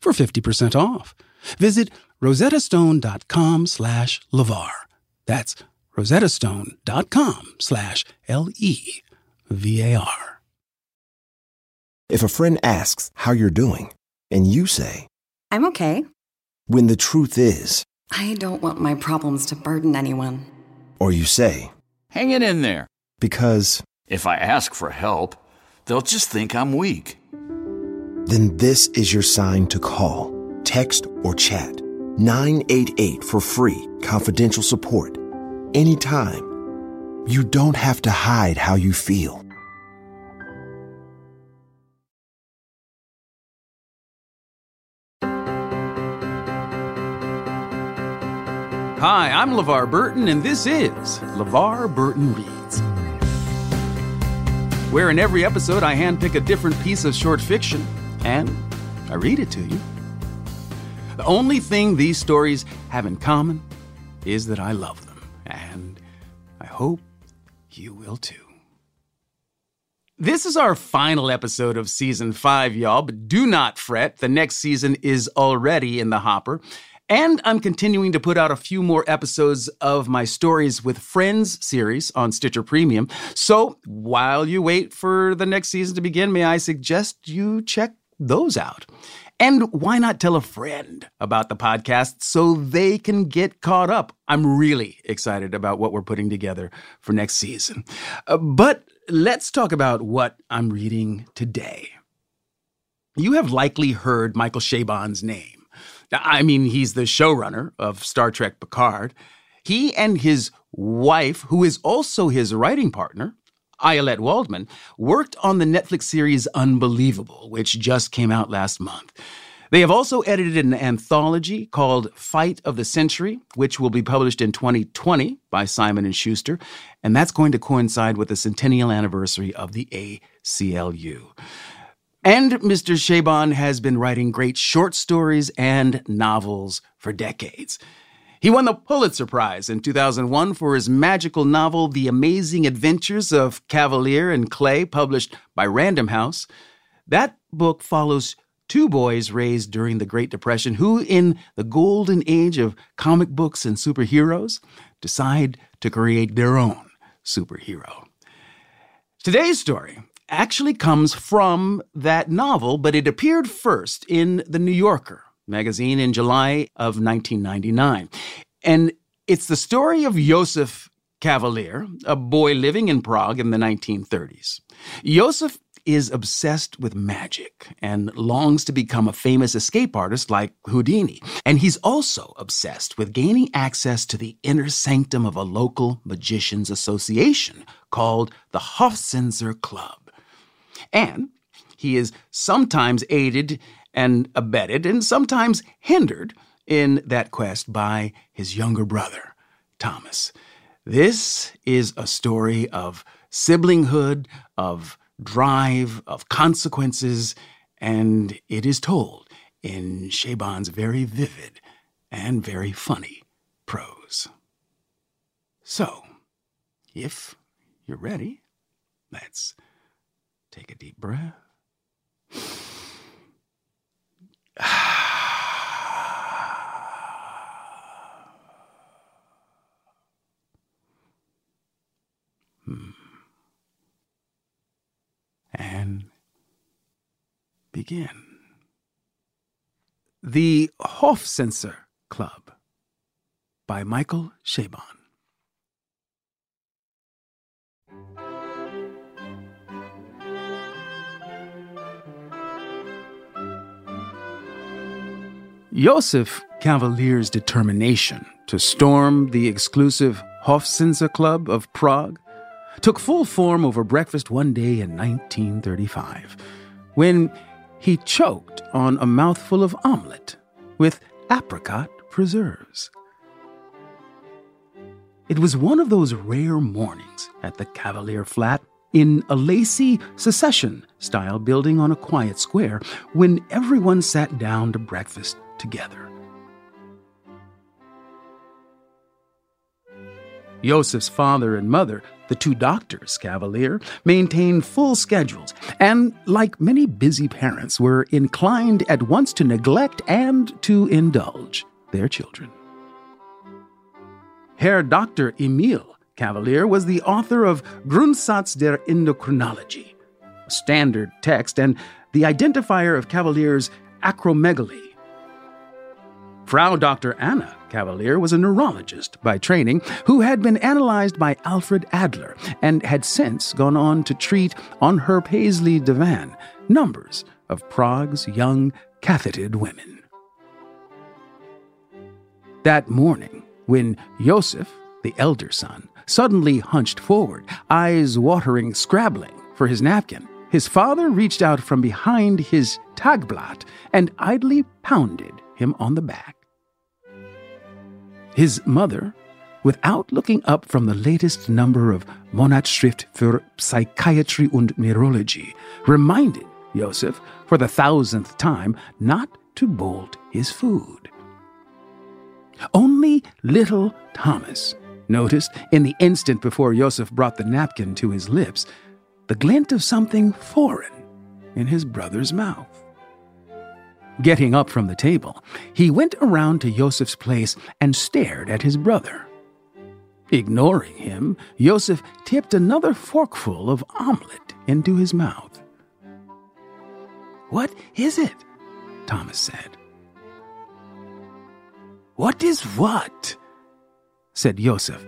for 50% off. Visit rosettastone.com slash LeVar. That's rosettastone.com slash L-E-V-A-R. If a friend asks how you're doing, and you say, I'm okay. When the truth is, I don't want my problems to burden anyone. Or you say, Hang it in there. Because if I ask for help, they'll just think I'm weak. Then this is your sign to call, text, or chat 988 for free, confidential support. Anytime. You don't have to hide how you feel. Hi, I'm LeVar Burton, and this is LeVar Burton Reads. Where in every episode I handpick a different piece of short fiction and I read it to you. The only thing these stories have in common is that I love them, and I hope you will too. This is our final episode of season five, y'all, but do not fret. The next season is already in the hopper. And I'm continuing to put out a few more episodes of my Stories with Friends series on Stitcher Premium. So while you wait for the next season to begin, may I suggest you check those out? And why not tell a friend about the podcast so they can get caught up? I'm really excited about what we're putting together for next season. Uh, but let's talk about what I'm reading today. You have likely heard Michael Chabon's name. I mean, he's the showrunner of Star Trek Picard. He and his wife, who is also his writing partner, Ayelet Waldman, worked on the Netflix series Unbelievable, which just came out last month. They have also edited an anthology called Fight of the Century, which will be published in 2020 by Simon and Schuster, and that's going to coincide with the centennial anniversary of the ACLU. And Mr. Chabon has been writing great short stories and novels for decades. He won the Pulitzer Prize in 2001 for his magical novel, The Amazing Adventures of Kavalier and Clay, published by Random House. That book follows two boys raised during the Great Depression who, in the golden age of comic books and superheroes, decide to create their own superhero. Today's story actually comes from that novel, but it appeared first in The New Yorker magazine in July of 1999. And it's the story of Josef Kavalier, a boy living in Prague in the 1930s. Josef is obsessed with magic and longs to become a famous escape artist like Houdini. And he's also obsessed with gaining access to the inner sanctum of a local magicians association called the Hofzinser Club. And he is sometimes aided and abetted and sometimes hindered in that quest by his younger brother, Thomas. This is a story of siblinghood, of drive, of consequences, and it is told in Chabon's very vivid and very funny prose. So, if you're ready, let's Take a deep breath. And begin. The Hofzinser Club by Michael Chabon. Josef Kavalier's determination to storm the exclusive Hofzinser Club of Prague took full form over breakfast one day in 1935 when he choked on a mouthful of omelet with apricot preserves. It was one of those rare mornings at the Kavalier flat in a lacy secession style building on a quiet square when everyone sat down to breakfast together. Joseph's father and mother, the two doctors, Kavalier, maintained full schedules and, like many busy parents, were inclined at once to neglect and to indulge their children. Herr Dr. Emil Kavalier was the author of Grundsatz der Endokrinologie, a standard text and the identifier of Kavalier's acromegaly. Frau Dr. Anna Kavalier was a neurologist by training who had been analyzed by Alfred Adler and had since gone on to treat on her Paisley divan numbers of Prague's young cathected women. That morning, when Joseph, the elder son, suddenly hunched forward, eyes watering, scrabbling for his napkin, his father reached out from behind his tagblatt and idly pounded him on the back. His mother, without looking up from the latest number of Monatsschrift für Psychiatry und Neurology, reminded Joseph for the thousandth time not to bolt his food. Only little Thomas noticed, in the instant before Joseph brought the napkin to his lips, the glint of something foreign in his brother's mouth. Getting up from the table, he went around to Joseph's place and stared at his brother. Ignoring him, Joseph tipped another forkful of omelet into his mouth. What is it? Thomas said. What is what? said Joseph.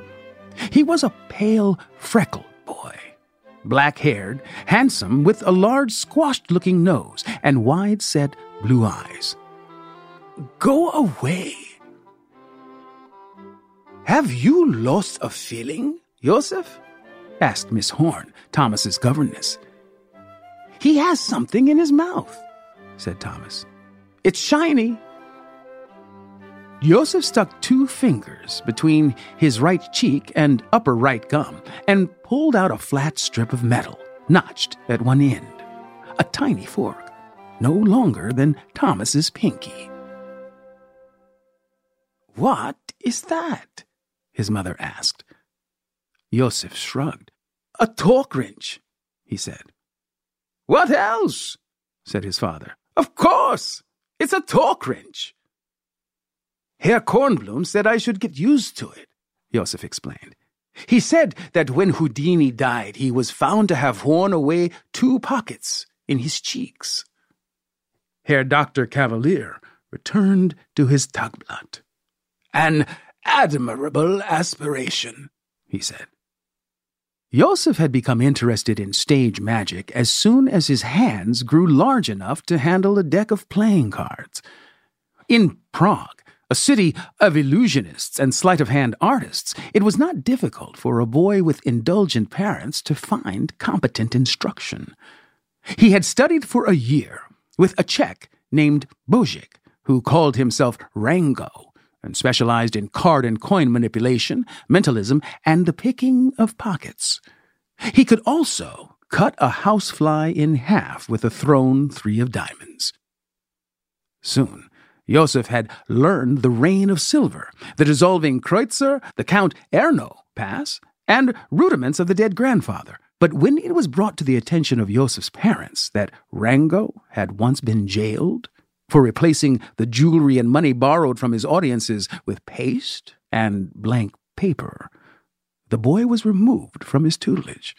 He was a pale, freckled boy, black haired, handsome, with a large, squashed looking nose and wide set blue eyes. Go away. Have you lost a feeling, Joseph? asked Miss Horn, Thomas's governess. He has something in his mouth, said Thomas. It's shiny, Joseph stuck two fingers between his right cheek and upper right gum and pulled out a flat strip of metal, notched at one end. A tiny fork, no longer than Thomas's pinky. What is that? his mother asked. Joseph shrugged. A torque wrench, he said. What else? said his father. Of course, it's a torque wrench. Herr Kornblum said I should get used to it, Joseph explained. He said that when Houdini died, he was found to have worn away two pockets in his cheeks. Herr Dr. Kavalier returned to his tagblatt. An admirable aspiration, he said. Joseph had become interested in stage magic as soon as his hands grew large enough to handle a deck of playing cards. In Prague, a city of illusionists and sleight of hand artists, it was not difficult for a boy with indulgent parents to find competent instruction. He had studied for a year with a Czech named Bojic, who called himself Rango and specialized in card and coin manipulation, mentalism, and the picking of pockets. He could also cut a housefly in half with a thrown three of diamonds. Soon, Joseph had learned the Rain of Silver, the dissolving Kreutzer, the Count Erno pass, and rudiments of the dead grandfather. But when it was brought to the attention of Joseph's parents that Rango had once been jailed for replacing the jewelry and money borrowed from his audiences with paste and blank paper, the boy was removed from his tutelage.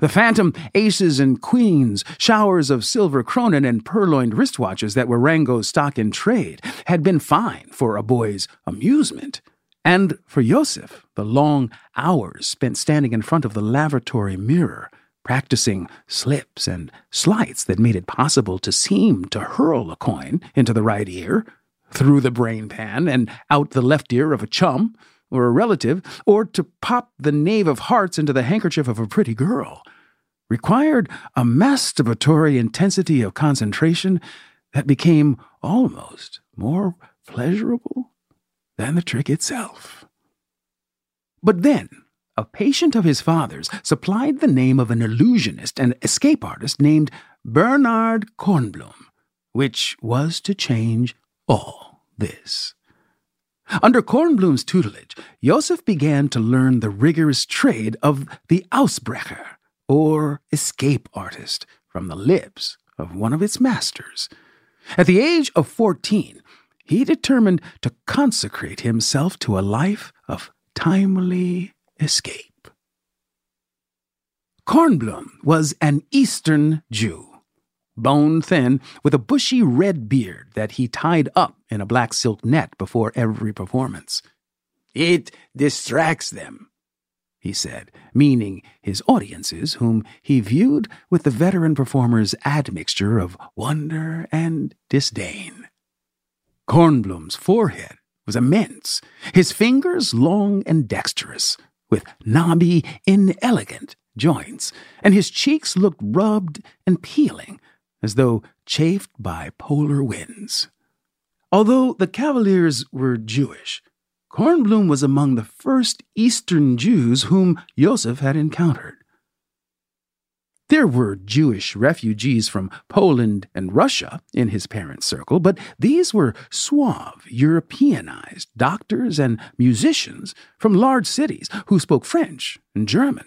The phantom aces and queens, showers of silver kronen and purloined wristwatches that were Rango's stock in trade, had been fine for a boy's amusement. And for Joseph, the long hours spent standing in front of the lavatory mirror, practicing slips and sleights that made it possible to seem to hurl a coin into the right ear, through the brain pan, and out the left ear of a chum, or a relative, or to pop the knave of hearts into the handkerchief of a pretty girl, required a masturbatory intensity of concentration that became almost more pleasurable than the trick itself. But then, a patient of his father's supplied the name of an illusionist and escape artist named Bernard Kornblum, which was to change all this. Under Kornblum's tutelage, Joseph began to learn the rigorous trade of the Ausbrecher, or escape artist, from the lips of one of its masters. At the age of 14, he determined to consecrate himself to a life of timely escape. Kornblum was an Eastern Jew, bone thin, with a bushy red beard that he tied up in a black silk net before every performance. It distracts them, he said, meaning his audiences, whom he viewed with the veteran performer's admixture of wonder and disdain. Kornblum's forehead was immense, his fingers long and dexterous, with knobby, inelegant joints, and his cheeks looked rubbed and peeling, as though chafed by polar winds. Although the Kavaliers were Jewish, Kornblum was among the first Eastern Jews whom Joseph had encountered. There were Jewish refugees from Poland and Russia in his parents' circle, but these were suave, Europeanized doctors and musicians from large cities who spoke French and German.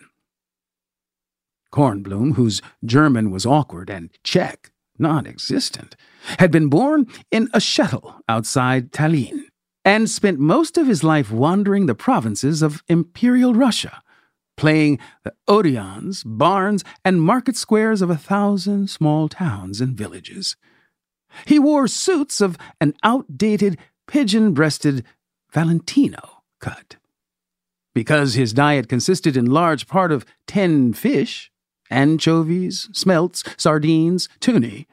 Kornblum, whose German was awkward and Czech non existent, had been born in a shtetl outside Tallinn and spent most of his life wandering the provinces of Imperial Russia playing the Odeons, barns, and market squares of a thousand small towns and villages. He wore suits of an outdated, pigeon breasted Valentino cut. Because his diet consisted in large part of ten fish, anchovies, smelts, sardines, tuni,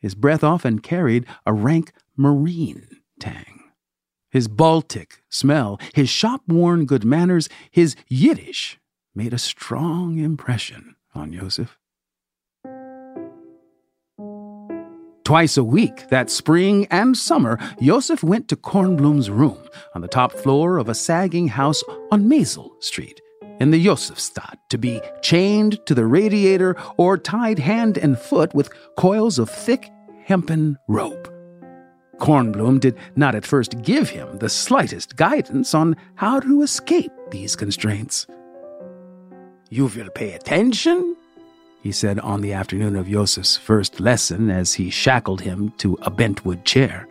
his breath often carried a rank marine tang. His Baltic smell, his shop worn good manners, his Yiddish made a strong impression on Joseph. Twice a week, that spring and summer, Joseph went to Kornblum's room on the top floor of a sagging house on Mazel Street in the Josefstadt to be chained to the radiator or tied hand and foot with coils of thick hempen rope. Kornblum did not at first give him the slightest guidance on how to escape these constraints. You will pay attention? he said on the afternoon of Yosef's first lesson as he shackled him to a bentwood chair.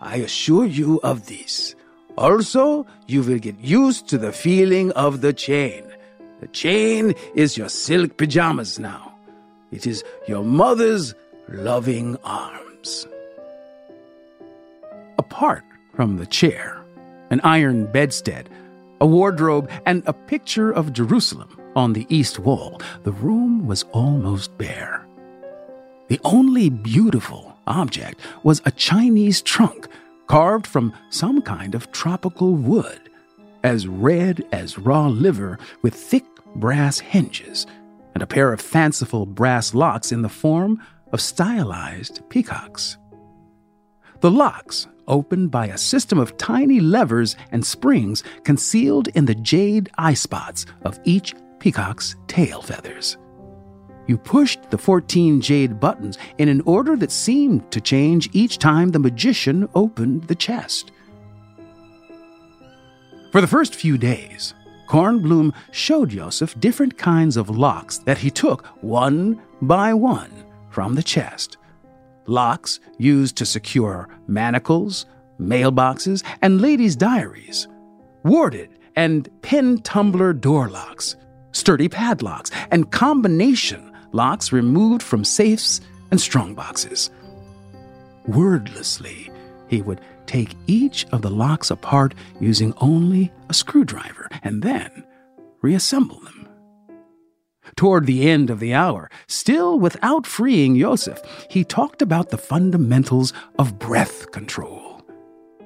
I assure you of this. Also, you will get used to the feeling of the chain. The chain is your silk pajamas now. It is your mother's loving arms. Apart from the chair, an iron bedstead a wardrobe, and a picture of Jerusalem on the east wall, the room was almost bare. The only beautiful object was a Chinese trunk carved from some kind of tropical wood, as red as raw liver with thick brass hinges, and a pair of fanciful brass locks in the form of stylized peacocks. The locks opened by a system of tiny levers and springs concealed in the jade eye spots of each peacock's tail feathers. You pushed the 14 jade buttons in an order that seemed to change each time the magician opened the chest. For the first few days, Kornblum showed Joseph different kinds of locks that he took one by one from the chest locks used to secure manacles, mailboxes, and ladies' diaries, warded and pin tumbler door locks, sturdy padlocks, and combination locks removed from safes and strongboxes. Wordlessly, he would take each of the locks apart using only a screwdriver and then reassemble them. Toward the end of the hour, still without freeing Joseph, he talked about the fundamentals of breath control.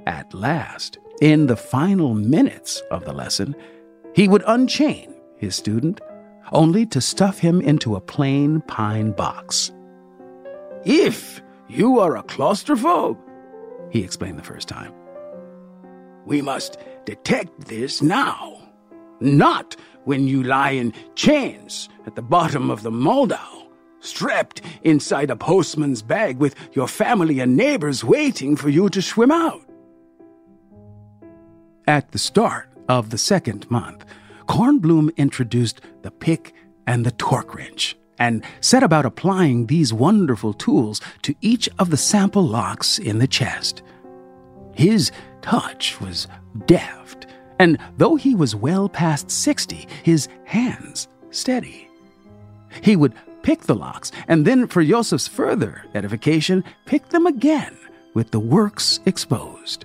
At last, in the final minutes of the lesson, he would unchain his student, only to stuff him into a plain pine box. If You are a claustrophobe, he explained the first time. We must detect this now, not when you lie in chains at the bottom of the Moldau, strapped inside a postman's bag with your family and neighbors waiting for you to swim out. At the start of the second month, Kornblum introduced the pick and the torque wrench and set about applying these wonderful tools to each of the sample locks in the chest. His touch was deft, and though he was well past sixty, his hands steady. He would pick the locks, and then, for Yosef's further edification, pick them again with the works exposed.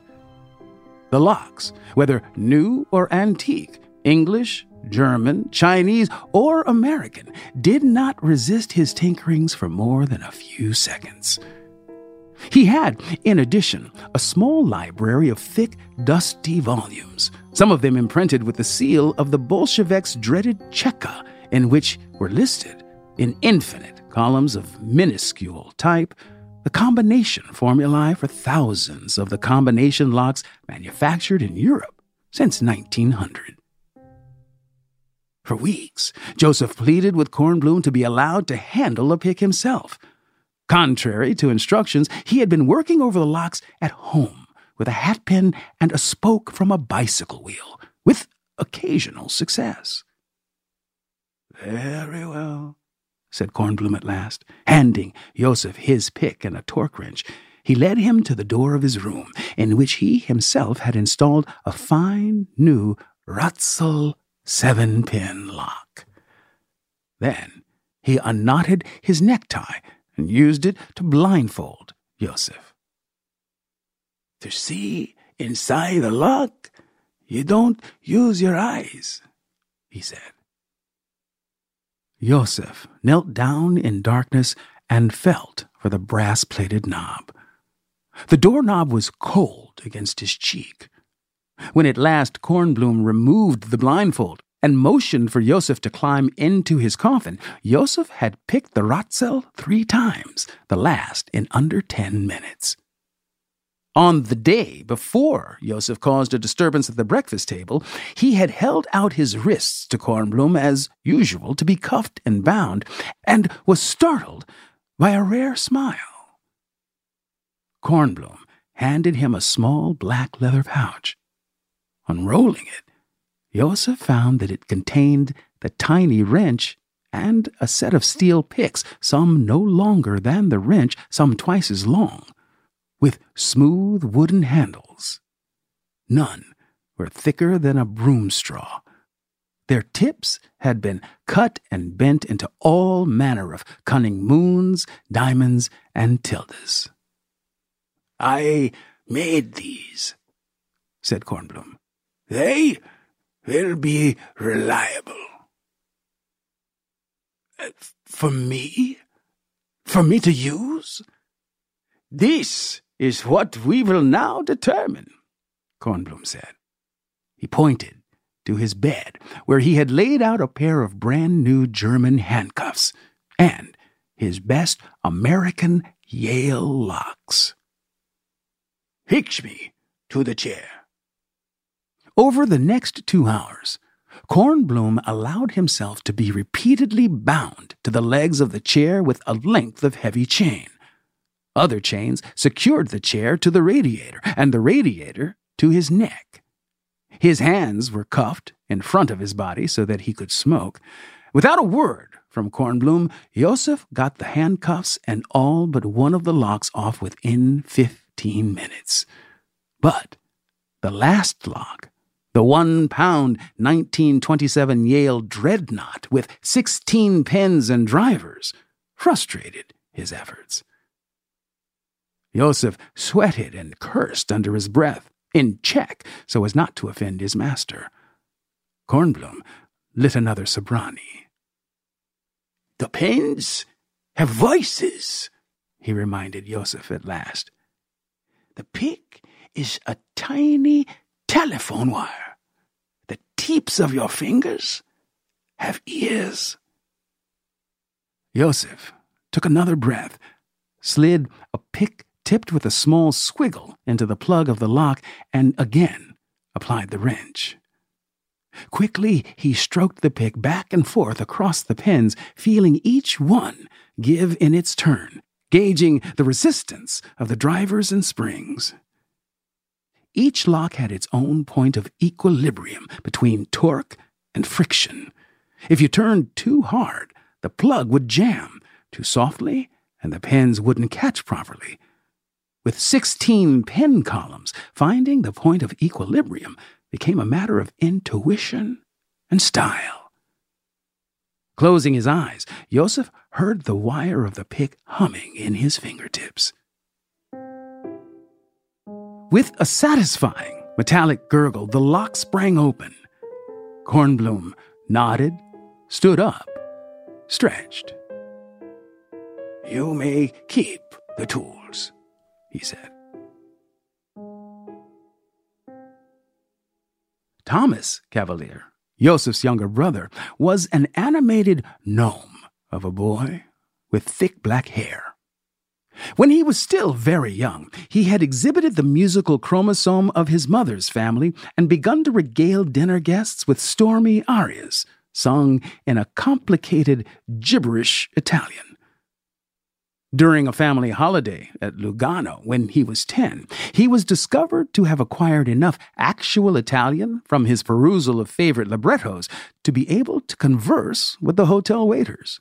The locks, whether new or antique, English, German, Chinese, or American, did not resist his tinkerings for more than a few seconds. He had, in addition, a small library of thick, dusty volumes, some of them imprinted with the seal of the Bolsheviks' dreaded Cheka, in which were listed, in infinite columns of minuscule type, the combination formulae for thousands of the combination locks manufactured in Europe since 1900. For weeks, Joseph pleaded with Kornblum to be allowed to handle a pick himself. Contrary to instructions, he had been working over the locks at home with a hatpin and a spoke from a bicycle wheel, with occasional success. Very well, said Kornblum at last, handing Joseph his pick and a torque wrench. He led him to the door of his room, in which he himself had installed a fine new Ratzel seven pin lock. Then he unknotted his necktie and used it to blindfold Joseph. To see inside the lock, you don't use your eyes, he said. Joseph knelt down in darkness and felt for the brass plated knob. The doorknob was cold against his cheek. When at last Kornblum removed the blindfold and motioned for Joseph to climb into his coffin, Joseph had picked the Ratzel three times, the last in under ten minutes. On the day before Joseph caused a disturbance at the breakfast table, he had held out his wrists to Kornblum as usual to be cuffed and bound, and was startled by a rare smile. Kornblum handed him a small black leather pouch. Unrolling it, Joseph found that it contained the tiny wrench and a set of steel picks, some no longer than the wrench, some twice as long, with smooth wooden handles. None were thicker than a broom straw. Their tips had been cut and bent into all manner of cunning moons, diamonds, and tildes. I made these, said Kornblum. They will be reliable. For me? For me to use? This is what we will now determine, Kornblum said. He pointed to his bed, where he had laid out a pair of brand new German handcuffs and his best American Yale locks. Hitch me to the chair. Over the next two hours, Kornblum allowed himself to be repeatedly bound to the legs of the chair with a length of heavy chain. Other chains secured the chair to the radiator, and the radiator to his neck. His hands were cuffed in front of his body so that he could smoke. Without a word from Kornblum, Joseph got the handcuffs and all but one of the locks off within fifteen minutes. But the last lock the one pound 1927 Yale dreadnought with 16 pins and drivers frustrated his efforts. Joseph sweated and cursed under his breath, in Czech so as not to offend his master. Kornblum lit another Sobranie. The pins have voices, he reminded Joseph at last. The pick is a tiny telephone wire The tips of your fingers have ears. Joseph took another breath, slid a pick tipped with a small squiggle into the plug of the lock and again applied the wrench. Quickly, he stroked the pick back and forth across the pins, feeling each one give in its turn, gauging the resistance of the drivers and springs. Each lock had its own point of equilibrium between torque and friction. If you turned too hard, the plug would jam, too softly, and the pins wouldn't catch properly. With 16 pin columns, finding the point of equilibrium became a matter of intuition and style. Closing his eyes, Joseph heard the wire of the pick humming in his fingertips. With a satisfying metallic gurgle, the lock sprang open. Kornblum nodded, stood up, stretched. You may keep the tools, he said. Thomas Kavalier, Joseph's younger brother, was an animated gnome of a boy with thick black hair. When he was still very young, he had exhibited the musical chromosome of his mother's family and begun to regale dinner guests with stormy arias, sung in a complicated, gibberish Italian. During a family holiday at Lugano when he was 10, he was discovered to have acquired enough actual Italian from his perusal of favorite librettos to be able to converse with the hotel waiters.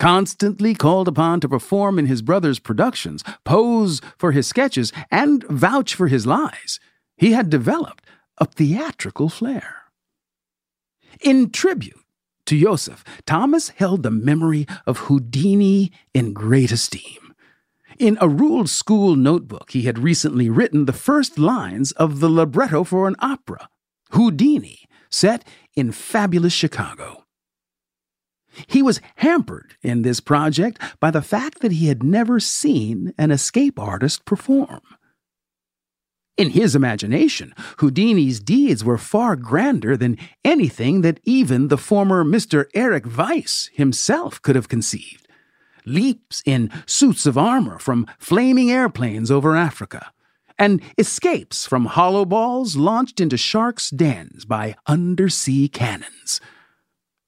Constantly called upon to perform in his brother's productions, pose for his sketches, and vouch for his lies, he had developed a theatrical flair. In tribute, to Joseph, Thomas held the memory of Houdini in great esteem. In a ruled school notebook, he had recently written the first lines of the libretto for an opera, Houdini, set in fabulous Chicago. He was hampered in this project by the fact that he had never seen an escape artist perform. In his imagination, Houdini's deeds were far grander than anything that even the former Mr. Eric Weiss himself could have conceived. Leaps in suits of armor from flaming airplanes over Africa, and escapes from hollow balls launched into sharks' dens by undersea cannons.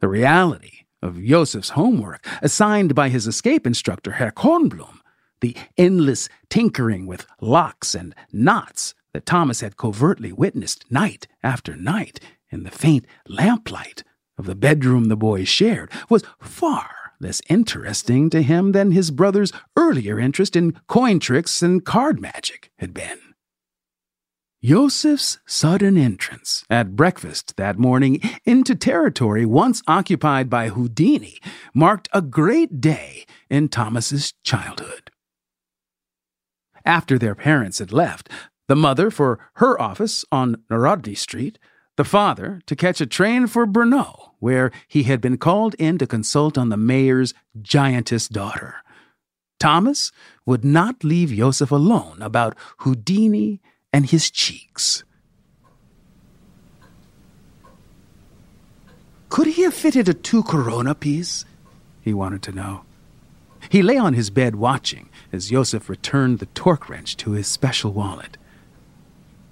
The reality of Joseph's homework, assigned by his escape instructor, Herr Kornblum, the endless tinkering with locks and knots that Thomas had covertly witnessed night after night in the faint lamplight of the bedroom the boys shared, was far less interesting to him than his brother's earlier interest in coin tricks and card magic had been. Joseph's sudden entrance at breakfast that morning into territory once occupied by Houdini marked a great day in Thomas's childhood. After their parents had left, the mother for her office on Narodny Street, the father to catch a train for Brno, where he had been called in to consult on the mayor's giantess daughter. Thomas would not leave Joseph alone about Houdini and his cheeks. Could he have fitted a two corona piece? He wanted to know. He lay on his bed watching as Joseph returned the torque wrench to his special wallet.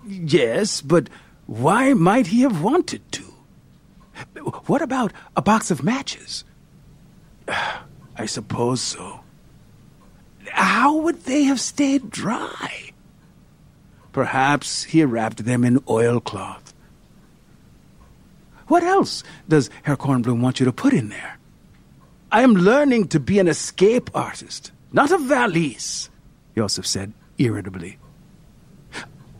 Yes, but why might he have wanted to? What about a box of matches? I suppose so. How would they have stayed dry? Perhaps he wrapped them in oilcloth. What else does Herr Kornblum want you to put in there? I am learning to be an escape artist, not a valise, Joseph said irritably.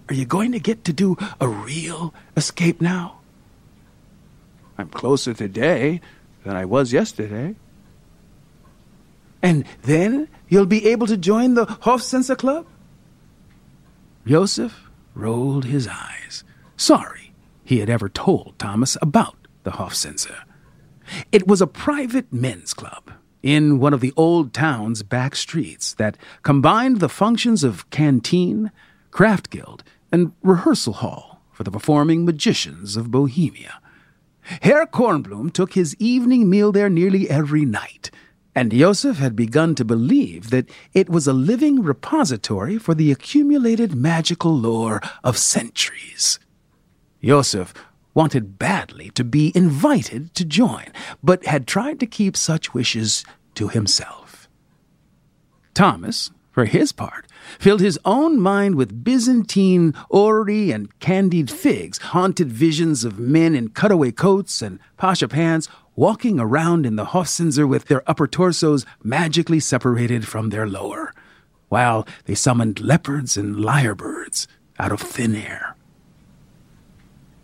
Are you going to get to do a real escape now? I'm closer today than I was yesterday. And then you'll be able to join the Hofzinser Club? Joseph rolled his eyes, sorry he had ever told Thomas about the Hofzinser. It was a private men's club in one of the old town's back streets that combined the functions of canteen, craft guild, and rehearsal hall for the performing magicians of Bohemia. Herr Kornblum took his evening meal there nearly every night, and Yosef had begun to believe that it was a living repository for the accumulated magical lore of centuries. Yosef wanted badly to be invited to join, but had tried to keep such wishes to himself. Thomas, for his part, filled his own mind with Byzantine orrery and candied figs, haunted visions of men in cutaway coats and pasha pants walking around in the Hofzinser with their upper torsos magically separated from their lower, while they summoned leopards and lyrebirds out of thin air.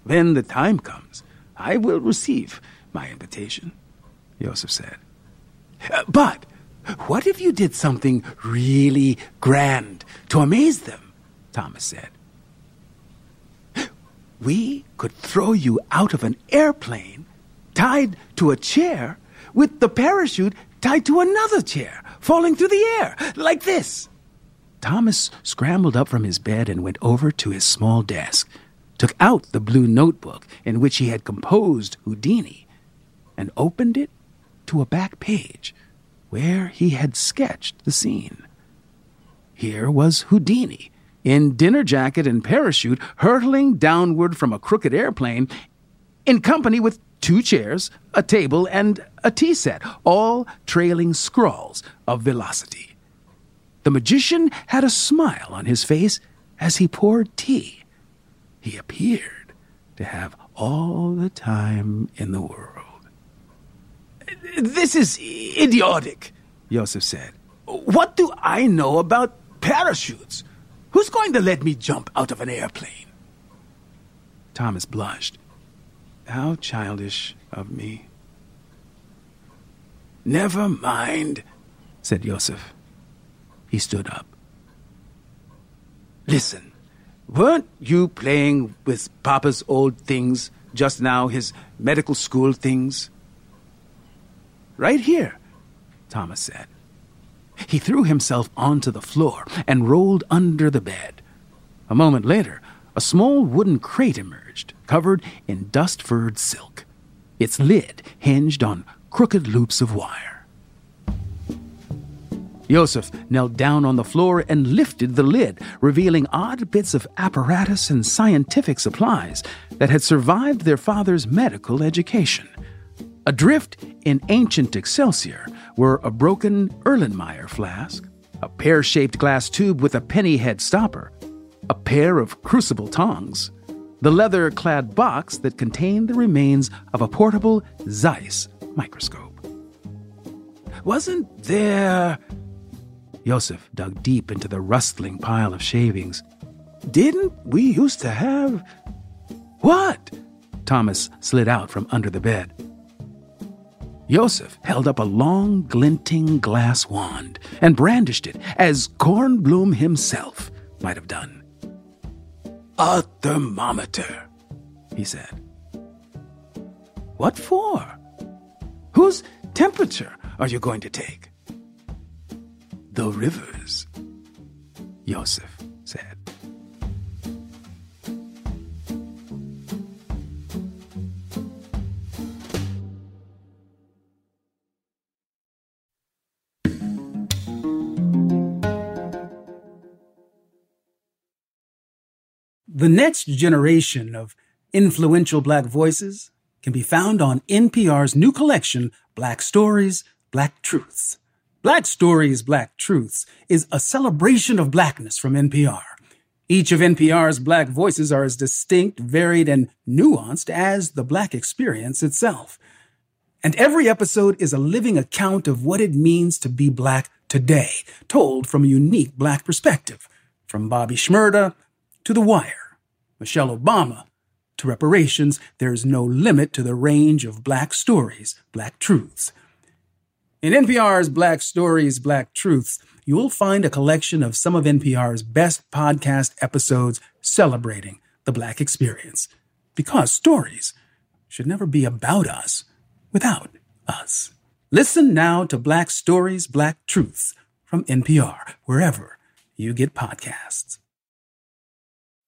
When the time comes, I will receive my invitation, Joseph said. But what if you did something really grand to amaze them? Thomas said. We could throw you out of an airplane tied to a chair with the parachute tied to another chair, falling through the air, like this. Thomas scrambled up from his bed and went over to his small desk, took out the blue notebook in which he had composed Houdini, and opened it to a back page where he had sketched the scene. Here was Houdini, in dinner jacket and parachute, hurtling downward from a crooked airplane, in company with two chairs, a table, and a tea set, all trailing scrawls of velocity. The magician had a smile on his face as he poured tea. He appeared to have all the time in the world. This is idiotic, Yosef said. What do I know about parachutes? Who's going to let me jump out of an airplane? Thomas blushed. How childish of me. Never mind, said Yosef. He stood up. Listen, weren't you playing with Papa's old things just now, his medical school things? Right here, Thomas said. He threw himself onto the floor and rolled under the bed. A moment later, a small wooden crate emerged, covered in dust furred silk. Its lid hinged on crooked loops of wire. Yosef knelt down on the floor and lifted the lid, revealing odd bits of apparatus and scientific supplies that had survived their father's medical education. Adrift in ancient Excelsior were a broken Erlenmeyer flask, a pear shaped glass tube with a penny head stopper, a pair of crucible tongs, the leather clad box that contained the remains of a portable Zeiss microscope. Wasn't there. Yosef dug deep into the rustling pile of shavings. Didn't we used to have. What? Thomas slid out from under the bed. Yosef held up a long, glinting glass wand and brandished it as Kornblum himself might have done. A thermometer, he said. What for? Whose temperature are you going to take? The river's, Yosef The next generation of influential Black voices can be found on NPR's new collection, Black Stories, Black Truths. Black Stories, Black Truths is a celebration of Blackness from NPR. Each of NPR's Black voices are as distinct, varied, and nuanced as the Black experience itself. And every episode is a living account of what it means to be Black today, told from a unique Black perspective. From Bobby Shmurda to The Wire. Michelle Obama, to reparations, there's no limit to the range of black stories, black truths. In NPR's Black Stories, Black Truths, you'll find a collection of some of NPR's best podcast episodes celebrating the Black experience. Because stories should never be about us without us. Listen now to Black Stories, Black Truths from NPR, wherever you get podcasts.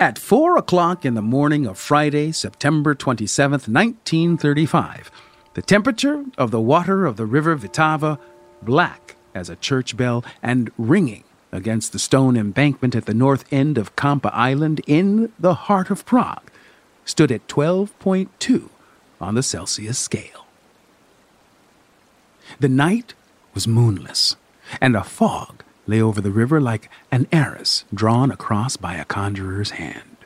At four o'clock in the morning of Friday, September 27th, 1935, the temperature of the water of the river Vltava, black as a church bell and ringing against the stone embankment at the north end of Kampa Island in the heart of Prague, stood at 12.2 on the Celsius scale. The night was moonless, and a fog lay over the river like an arras drawn across by a conjurer's hand.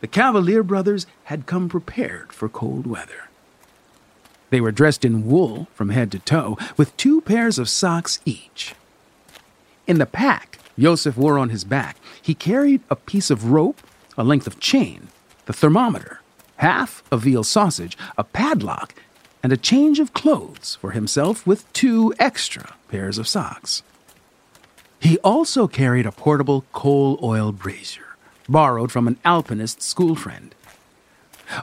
The Kavalier brothers had come prepared for cold weather. They were dressed in wool from head to toe, with two pairs of socks each. In the pack Joseph wore on his back, he carried a piece of rope, a length of chain, the thermometer, half a veal sausage, a padlock, and a change of clothes for himself with two extra pairs of socks. He also carried a portable coal oil brazier, borrowed from an alpinist school friend.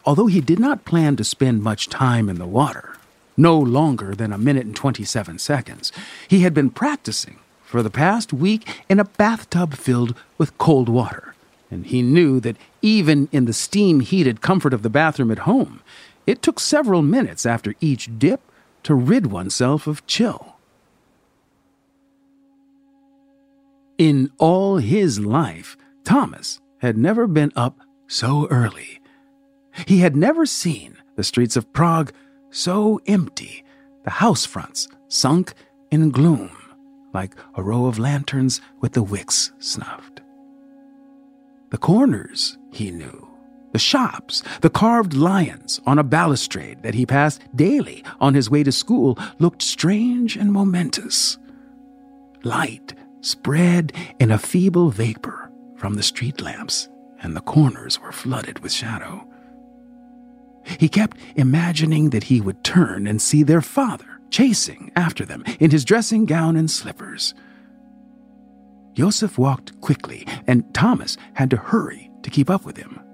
Although he did not plan to spend much time in the water, no longer than a minute and 27 seconds, he had been practicing for the past week in a bathtub filled with cold water, and he knew that even in the steam heated comfort of the bathroom at home, it took several minutes after each dip to rid oneself of chill. In all his life, Thomas had never been up so early. He had never seen the streets of Prague so empty, the house fronts sunk in gloom, like a row of lanterns with the wicks snuffed. The corners, he knew, the shops, the carved lions on a balustrade that he passed daily on his way to school looked strange and momentous. Light spread in a feeble vapor from the street lamps, and the corners were flooded with shadow. He kept imagining that he would turn and see their father chasing after them in his dressing gown and slippers. Joseph walked quickly, and Thomas had to hurry to keep up with him.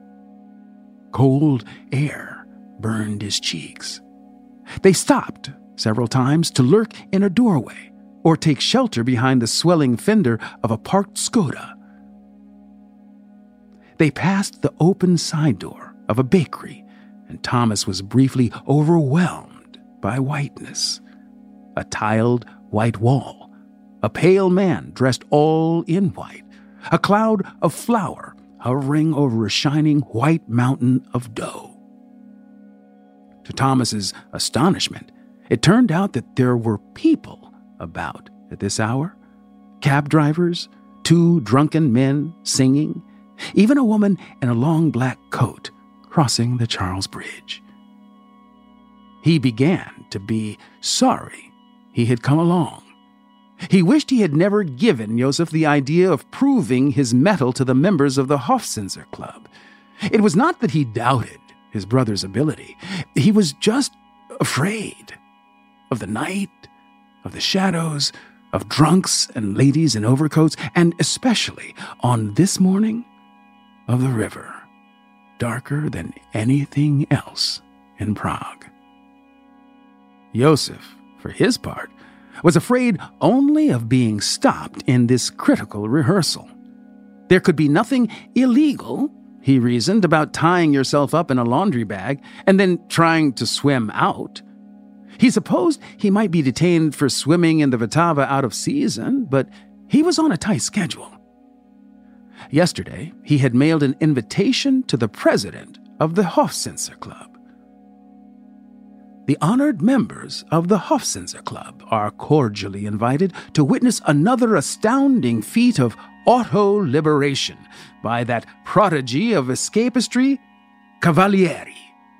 Cold air burned his cheeks. They stopped several times to lurk in a doorway or take shelter behind the swelling fender of a parked Skoda. They passed the open side door of a bakery, and Thomas was briefly overwhelmed by whiteness. A tiled white wall, a pale man dressed all in white, a cloud of flour hovering over a shining white mountain of dough. To Thomas's astonishment, it turned out that there were people about at this hour cab drivers, two drunken men singing, even a woman in a long black coat crossing the Charles Bridge. He began to be sorry he had come along. He wished he had never given Joseph the idea of proving his mettle to the members of the Hofzinser Club. It was not that he doubted his brother's ability, he was just afraid of the night, of the shadows, of drunks and ladies in overcoats, and especially on this morning, of the river, darker than anything else in Prague. Joseph, for his part, was afraid only of being stopped in this critical rehearsal. There could be nothing illegal, he reasoned, about tying yourself up in a laundry bag and then trying to swim out. He supposed he might be detained for swimming in the Vltava out of season, but he was on a tight schedule. Yesterday, he had mailed an invitation to the president of the Hofzinser Club. The honored members of the Hofzinser Club are cordially invited to witness another astounding feat of auto liberation by that prodigy of escapistry, Cavalieri,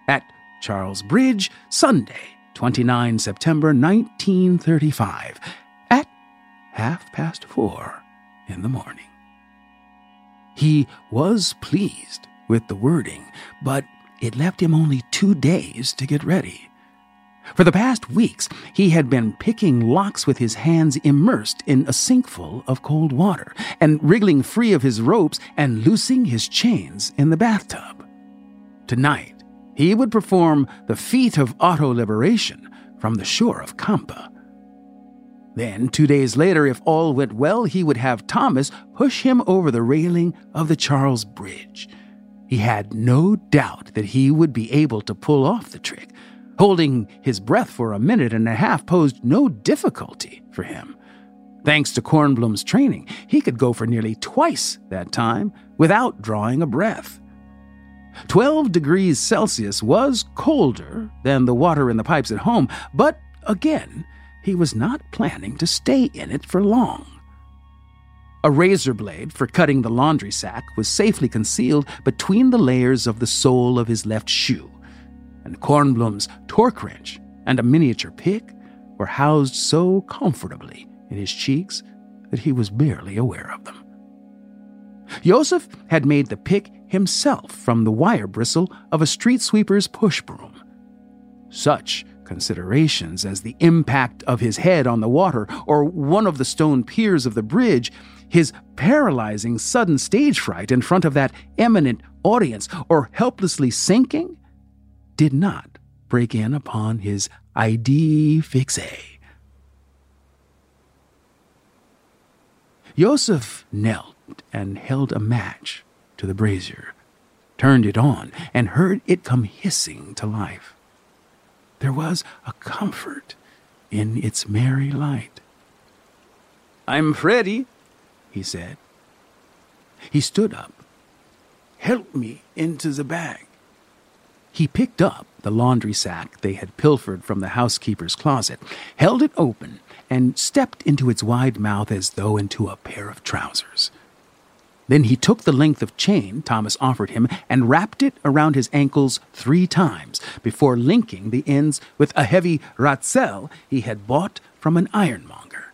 at Charles Bridge, Sunday, 29 September 1935, at half past four in the morning. He was pleased with the wording, but it left him only two days to get ready. For the past weeks, he had been picking locks with his hands immersed in a sinkful of cold water, and wriggling free of his ropes and loosing his chains in the bathtub. Tonight, he would perform the feat of auto liberation from the shore of Kampa. Then, two days later, if all went well, he would have Thomas push him over the railing of the Charles Bridge. He had no doubt that he would be able to pull off the trick Holding his breath for a minute and a half posed no difficulty for him. Thanks to Kornblum's training, he could go for nearly twice that time without drawing a breath. 12 degrees Celsius was colder than the water in the pipes at home, but again, he was not planning to stay in it for long. A razor blade for cutting the laundry sack was safely concealed between the layers of the sole of his left shoe and Kornblum's torque wrench and a miniature pick were housed so comfortably in his cheeks that he was barely aware of them. Joseph had made the pick himself from the wire bristle of a street sweeper's push broom. Such considerations as the impact of his head on the water or one of the stone piers of the bridge, his paralyzing sudden stage fright in front of that eminent audience, or helplessly sinking did not break in upon his idée fixe. Joseph knelt and held a match to the brazier, turned it on, and heard it come hissing to life. There was a comfort in its merry light. I'm Freddy, he said. He stood up. Help me into the bag. He picked up the laundry sack they had pilfered from the housekeeper's closet, held it open, and stepped into its wide mouth as though into a pair of trousers. Then he took the length of chain Thomas offered him and wrapped it around his ankles three times before linking the ends with a heavy ratsel he had bought from an ironmonger.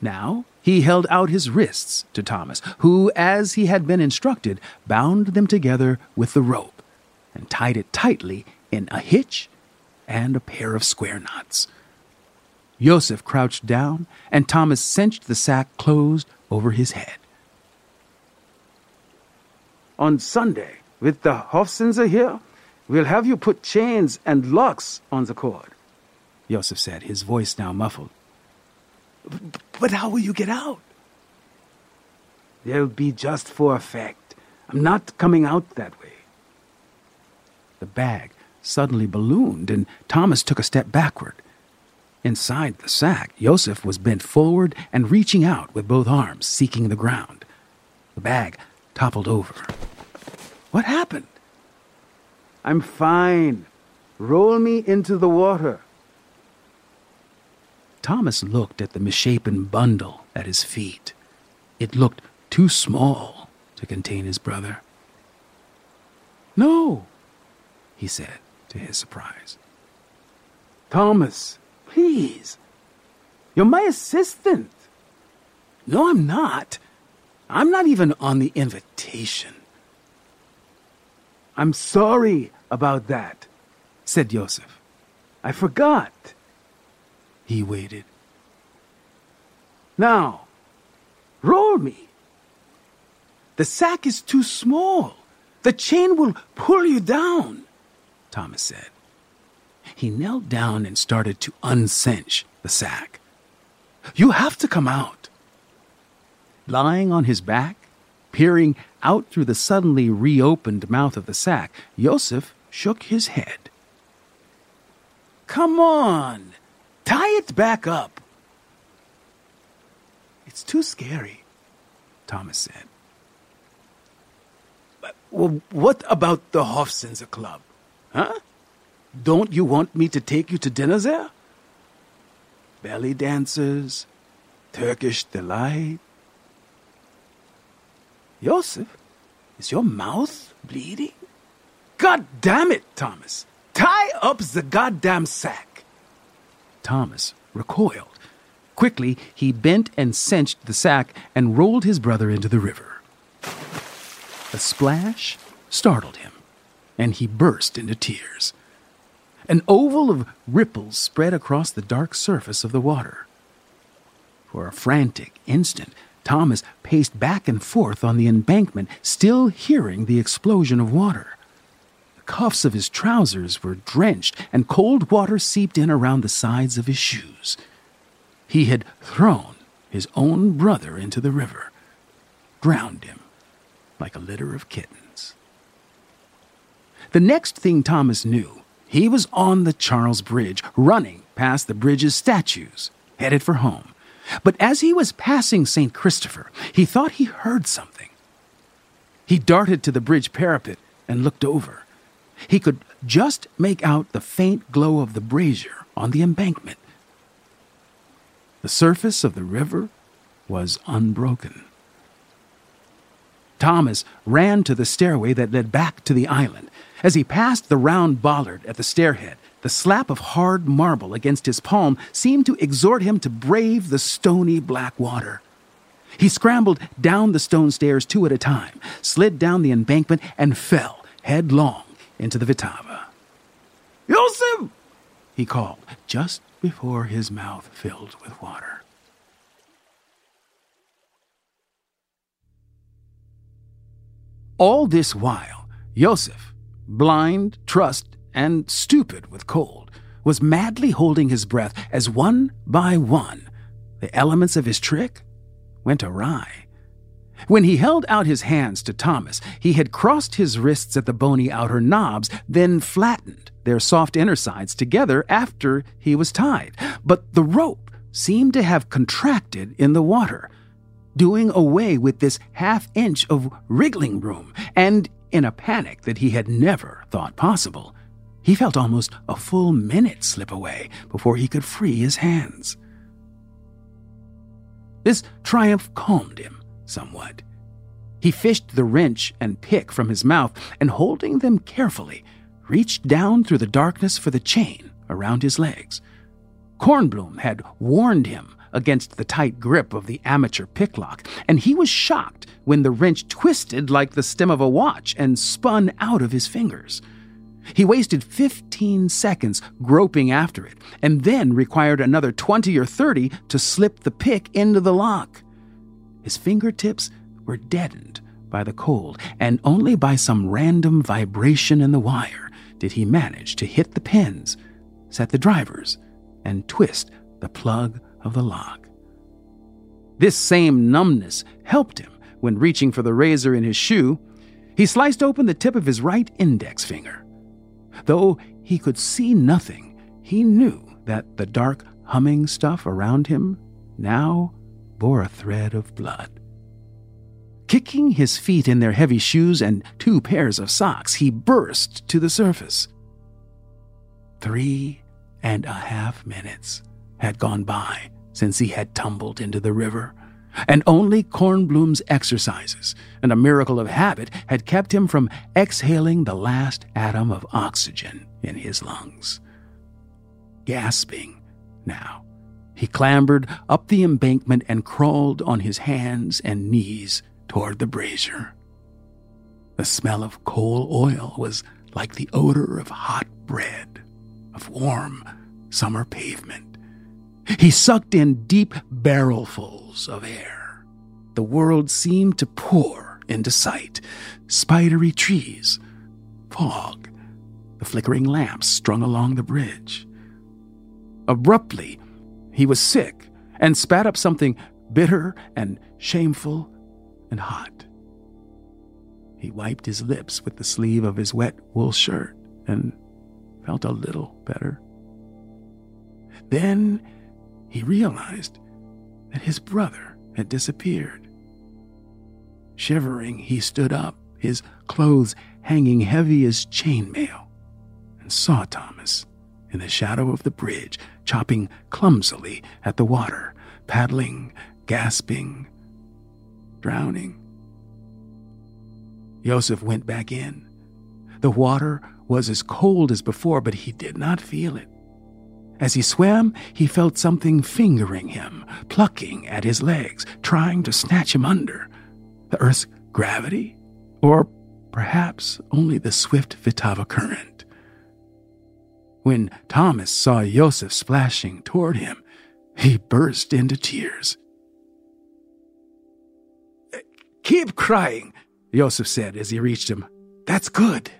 Now he held out his wrists to Thomas, who, as he had been instructed, bound them together with the rope and tied it tightly in a hitch and a pair of square knots. Joseph crouched down, and Thomas cinched the sack closed over his head. On Sunday, with the Hofzinser here, we'll have you put chains and locks on the cord, Joseph said, his voice now muffled. But how will you get out? They'll be just for effect. I'm not coming out that way. The bag suddenly ballooned, and Thomas took a step backward. Inside the sack, Joseph was bent forward and reaching out with both arms, seeking the ground. The bag toppled over. What happened? I'm fine. Roll me into the water. Thomas looked at the misshapen bundle at his feet. It looked too small to contain his brother. No, he said, to his surprise. Thomas, please. You're my assistant. No, I'm not. I'm not even on the invitation. I'm sorry about that, said Joseph. I forgot. He waited. Now, roll me. The sack is too small. The chain will pull you down. Thomas said. He knelt down and started to uncinch the sack. You have to come out. Lying on his back, peering out through the suddenly reopened mouth of the sack, Yosef shook his head. Come on, tie it back up. It's too scary, Thomas said. Well, what about the Hofzinser Club? Huh? Don't you want me to take you to dinner there? Belly dancers, Turkish delight. Joseph, is your mouth bleeding? God damn it, Thomas! Tie up the goddamn sack! Thomas recoiled. Quickly, he bent and cinched the sack and rolled his brother into the river. A splash startled him, and he burst into tears. An oval of ripples spread across the dark surface of the water. For a frantic instant, Thomas paced back and forth on the embankment, still hearing the explosion of water. The cuffs of his trousers were drenched, and cold water seeped in around the sides of his shoes. He had thrown his own brother into the river, drowned him like a litter of kittens. The next thing Thomas knew, he was on the Charles Bridge, running past the bridge's statues, headed for home. But as he was passing St. Christopher, he thought he heard something. He darted to the bridge parapet and looked over. He could just make out the faint glow of the brazier on the embankment. The surface of the river was unbroken. Thomas ran to the stairway that led back to the island. As he passed the round bollard at the stairhead, the slap of hard marble against his palm seemed to exhort him to brave the stony black water. He scrambled down the stone stairs two at a time, slid down the embankment, and fell headlong into the Vltava. Yosef! he called just before his mouth filled with water. All this while, Yosef, blind, trussed, and stupid with cold, was madly holding his breath as one by one the elements of his trick went awry. When he held out his hands to Thomas, he had crossed his wrists at the bony outer knobs, then flattened their soft inner sides together after he was tied. But the rope seemed to have contracted in the water, doing away with this half inch of wriggling room, and in a panic that he had never thought possible, he felt almost a full minute slip away before he could free his hands. This triumph calmed him somewhat. He fished the wrench and pick from his mouth and, holding them carefully, reached down through the darkness for the chain around his legs. Kornblum had warned him against the tight grip of the amateur picklock, and he was shocked when the wrench twisted like the stem of a watch and spun out of his fingers. He wasted 15 seconds groping after it, and then required another 20 or 30 to slip the pick into the lock. His fingertips were deadened by the cold, and only by some random vibration in the wire did he manage to hit the pins, set the drivers, and twist the plug of the lock. This same numbness helped him when reaching for the razor in his shoe. He sliced open the tip of his right index finger. Though he could see nothing, he knew that the dark, humming stuff around him now bore a thread of blood. Kicking his feet in their heavy shoes and two pairs of socks, he burst to the surface. Three and a half minutes had gone by since he had tumbled into the river, and only Kornblum's exercises and a miracle of habit had kept him from exhaling the last atom of oxygen in his lungs. Gasping now, he clambered up the embankment and crawled on his hands and knees toward the brazier. The smell of coal oil was like the odor of hot bread, of warm summer pavement. He sucked in deep barrelfuls of air. The world seemed to pour into sight spidery trees, fog, the flickering lamps strung along the bridge. Abruptly, he was sick and spat up something bitter and shameful and hot. He wiped his lips with the sleeve of his wet wool shirt and felt a little better. Then he realized that his brother had disappeared. Shivering, he stood up, his clothes hanging heavy as chainmail, and saw Thomas in the shadow of the bridge, chopping clumsily at the water, paddling, gasping, drowning. Joseph went back in. The water was as cold as before, but he did not feel it. As he swam, he felt something fingering him, plucking at his legs, trying to snatch him under. The Earth's gravity? Or perhaps only the swift Vltava current? When Thomas saw Yosef splashing toward him, he burst into tears. Keep crying, Yosef said as he reached him. That's good.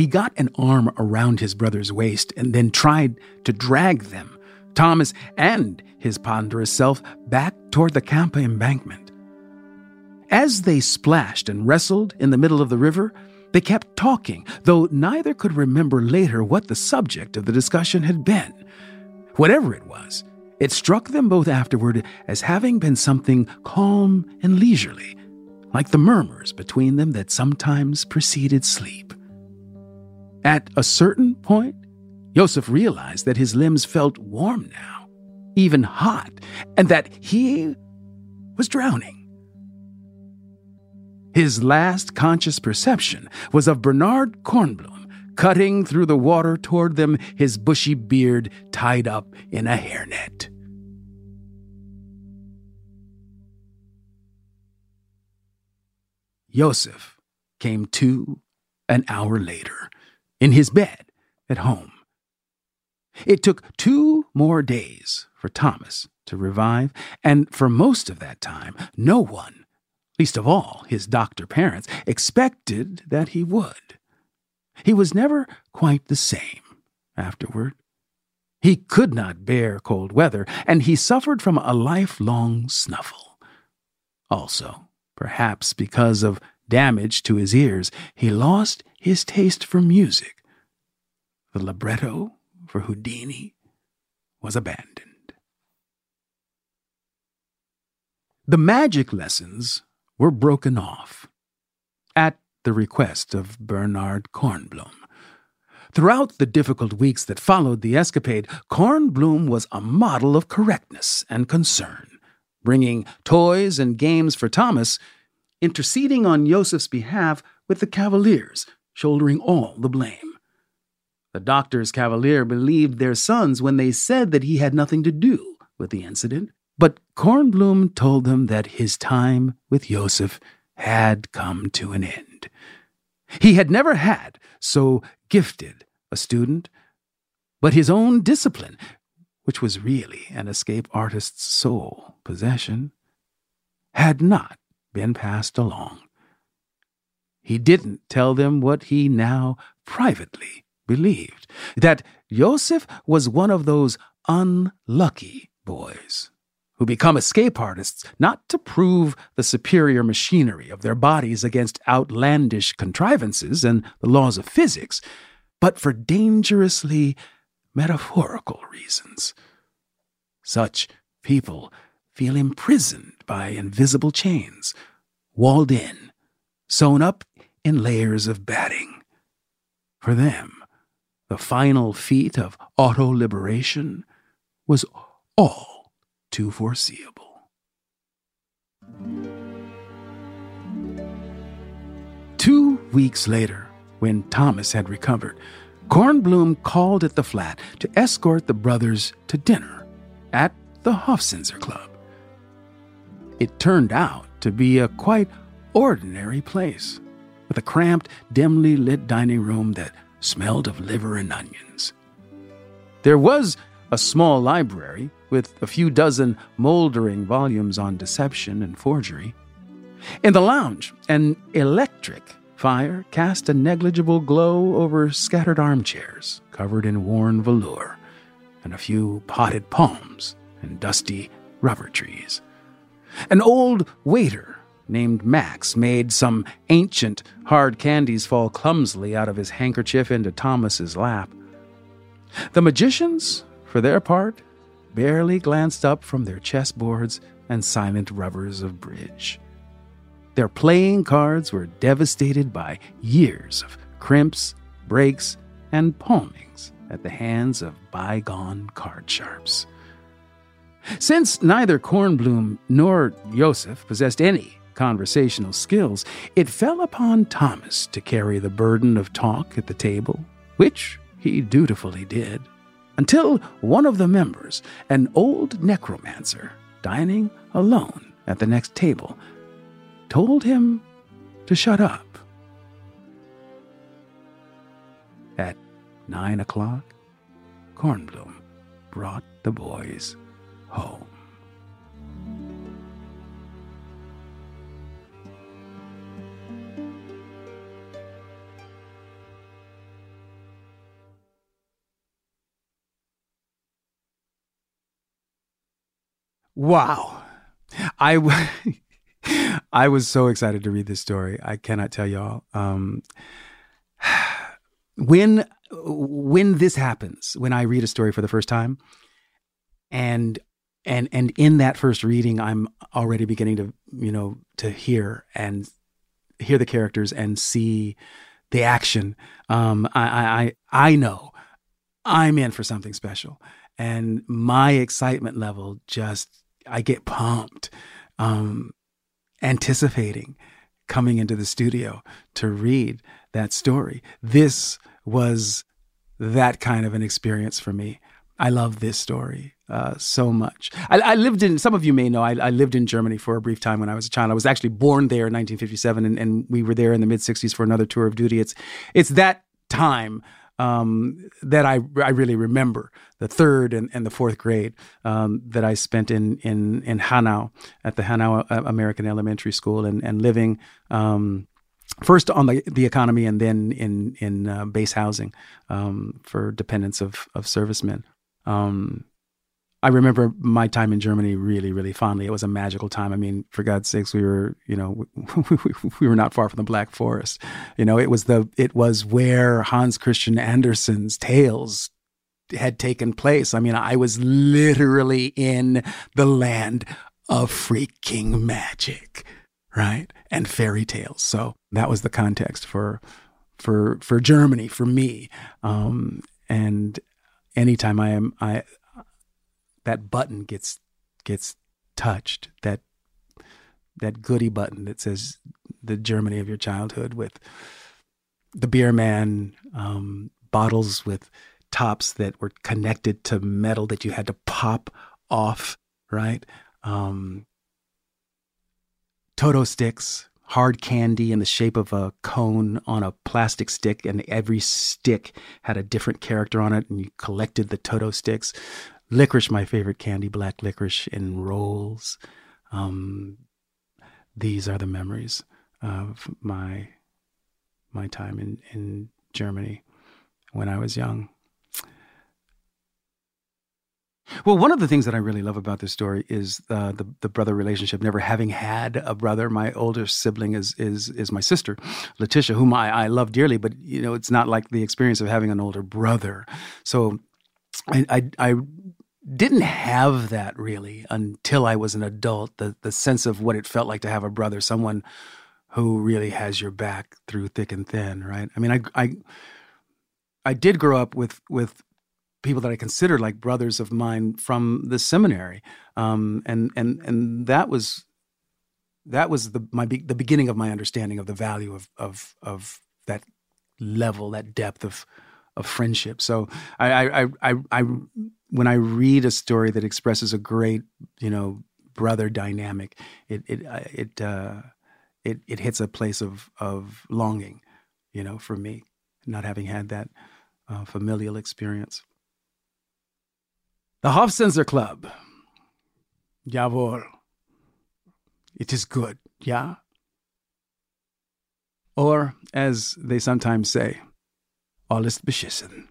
He got an arm around his brother's waist and then tried to drag them, Thomas and his ponderous self, back toward the Kampa embankment. As they splashed and wrestled in the middle of the river, they kept talking, though neither could remember later what the subject of the discussion had been. Whatever it was, it struck them both afterward as having been something calm and leisurely, like the murmurs between them that sometimes preceded sleep. At a certain point, Yosef realized that his limbs felt warm now, even hot, and that he was drowning. His last conscious perception was of Bernard Kornblum cutting through the water toward them, his bushy beard tied up in a hairnet. Yosef came to an hour later in his bed at home. It took two more days for Thomas to revive, and for most of that time, no one, least of all his doctor parents, expected that he would. He was never quite the same afterward. He could not bear cold weather, and he suffered from a lifelong snuffle. Also, perhaps because of damage to his ears, he lost his taste for music the libretto for Houdini was abandoned. The magic lessons were broken off at the request of Bernard Kornblum. Throughout the difficult weeks that followed the escapade, Kornblum was a model of correctness and concern, bringing toys and games for Thomas, interceding on Yosef's behalf with the Kavaliers, shouldering all the blame. The doctor's Kavalier believed their sons when they said that he had nothing to do with the incident, but Kornblum told them that his time with Yosef had come to an end. He had never had so gifted a student, but his own discipline, which was really an escape artist's sole possession, had not been passed along. He didn't tell them what he now privately believed that Yosef was one of those unlucky boys who become escape artists not to prove the superior machinery of their bodies against outlandish contrivances and the laws of physics, but for dangerously metaphorical reasons. Such people feel imprisoned by invisible chains, walled in, sewn up in layers of batting. For them, the final feat of auto liberation was all too foreseeable. Two weeks later, when Thomas had recovered, Kornblum called at the flat to escort the brothers to dinner at the Hofzinser Club. It turned out to be a quite ordinary place, with a cramped, dimly lit dining room that smelled of liver and onions. There was a small library with a few dozen moldering volumes on deception and forgery. In the lounge, an electric fire cast a negligible glow over scattered armchairs covered in worn velour, and a few potted palms and dusty rubber trees. An old waiter named Max made some ancient hard candies fall clumsily out of his handkerchief into Thomas's lap. The magicians, for their part, barely glanced up from their chessboards and silent rubbers of bridge. Their playing cards were devastated by years of crimps, breaks, and palmings at the hands of bygone card sharps. Since neither Kornblum nor Joseph possessed any conversational skills, it fell upon Thomas to carry the burden of talk at the table, which he dutifully did, until one of the members, an old necromancer, dining alone at the next table, told him to shut up. At nine o'clock, Kornblum brought the boys home. Wow. I, w- I was so excited to read this story. I cannot tell y'all. Um, when when this happens, when I read a story for the first time, and and and in that first reading, I'm already beginning to you know to hear and hear the characters and see the action. Um, I I I know I'm in for something special, and my excitement level just I get pumped, um, anticipating coming into the studio to read that story. This was that kind of an experience for me. I love this story uh, so much. I, I, lived in, some of you may know, I, I, lived in Germany for a brief time when I was a child. I was actually born there in 1957, and, and we were there in the mid 60s for another tour of duty. It's, it's that time um, that I, I really remember the third and, and the fourth grade um, that I spent in in in Hanau at the Hanau uh, American Elementary School and and living um, first on the the economy and then in in uh, base housing um, for dependents of of servicemen. Um, I remember my time in Germany really, really fondly. It was a magical time. I mean, for God's sakes, we were, you know, we were not far from the Black Forest. You know, it was the, it was where Hans Christian Andersen's tales had taken place. I mean, I was literally in the land of freaking magic, right? And fairy tales. So that was the context for, for, for Germany, for me. Um, and anytime I am, I, that button gets gets touched that that goody button that says the Germany of your childhood with the beer man um, bottles with tops that were connected to metal that you had to pop off, right? Um, Toto sticks, hard candy in the shape of a cone on a plastic stick, and every stick had a different character on it, and you collected the Toto sticks. Licorice, my favorite candy, black licorice in rolls. Um, these are the memories of my my time in, in Germany when I was young. Well, one of the things that I really love about this story is uh, the the brother relationship. Never having had a brother, my older sibling is is is my sister, Letitia, whom I, I love dearly. But you know, it's not like the experience of having an older brother. So, I I, I didn't have that really until I was an adult. The the sense of what it felt like to have a brother, someone who really has your back through thick and thin, right? I mean, I I I did grow up with with people that I considered like brothers of mine from the seminary, um, and and and that was that was the my the beginning of my understanding of the value of of of that level, that depth of of friendship. So I I I, I when I read a story that expresses a great, you know, brother dynamic, it it uh, it uh, it it hits a place of of longing, you know, for me, not having had that uh, familial experience. The Hofzinser Club. Jawohl. It is good, yeah? Or, as they sometimes say, alles beschissen.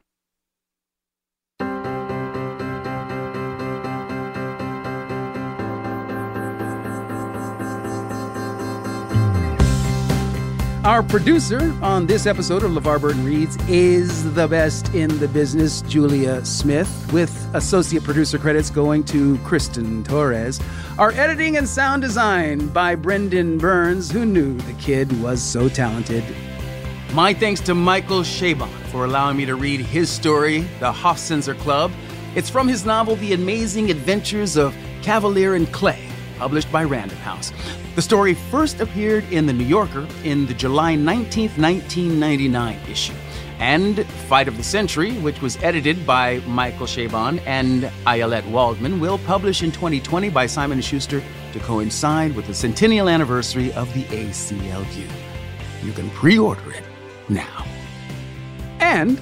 Our producer on this episode of LeVar Burton Reads is the best in the business, Julia Smith, with associate producer credits going to Kristen Torres. Our editing and sound design by Brendan Burns, who knew the kid was so talented. My thanks to Michael Chabon for allowing me to read his story, The Hofzinser Club. It's from his novel, The Amazing Adventures of Kavalier and Clay, published by Random House. The story first appeared in The New Yorker in the July 19, 1999 issue. And Fight of the Century, which was edited by Michael Chabon and Ayelet Waldman, will publish in 2020 by Simon & Schuster to coincide with the centennial anniversary of the ACLU. You can pre-order it now. And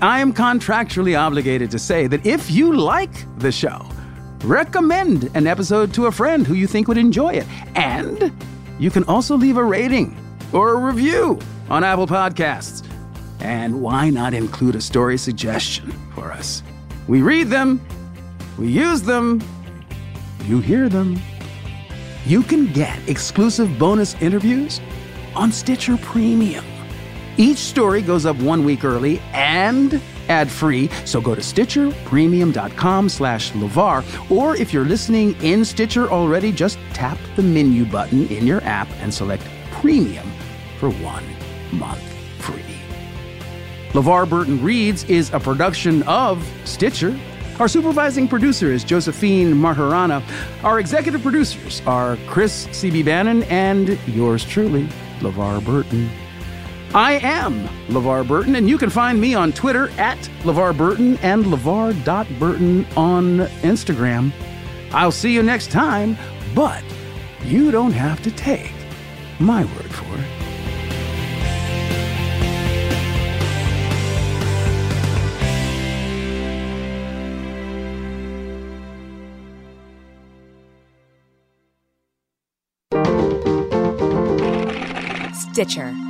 I am contractually obligated to say that if you like the show, recommend an episode to a friend who you think would enjoy it. And you can also leave a rating or a review on Apple Podcasts. And why not include a story suggestion for us? We read them, we use them, you hear them. You can get exclusive bonus interviews on Stitcher Premium. Each story goes up one week early and ad-free, so go to stitcherpremium.com slash LeVar, or if you're listening in Stitcher already, just tap the menu button in your app and select Premium for one month free. LeVar Burton Reads is a production of Stitcher. Our supervising producer is Josephine Martirana. Our executive producers are Chris C.B. Bannon and yours truly, LeVar Burton. I am LeVar Burton, and you can find me on Twitter at LeVar Burton and LeVar.Burton on Instagram. I'll see you next time, but you don't have to take my word for it. Stitcher.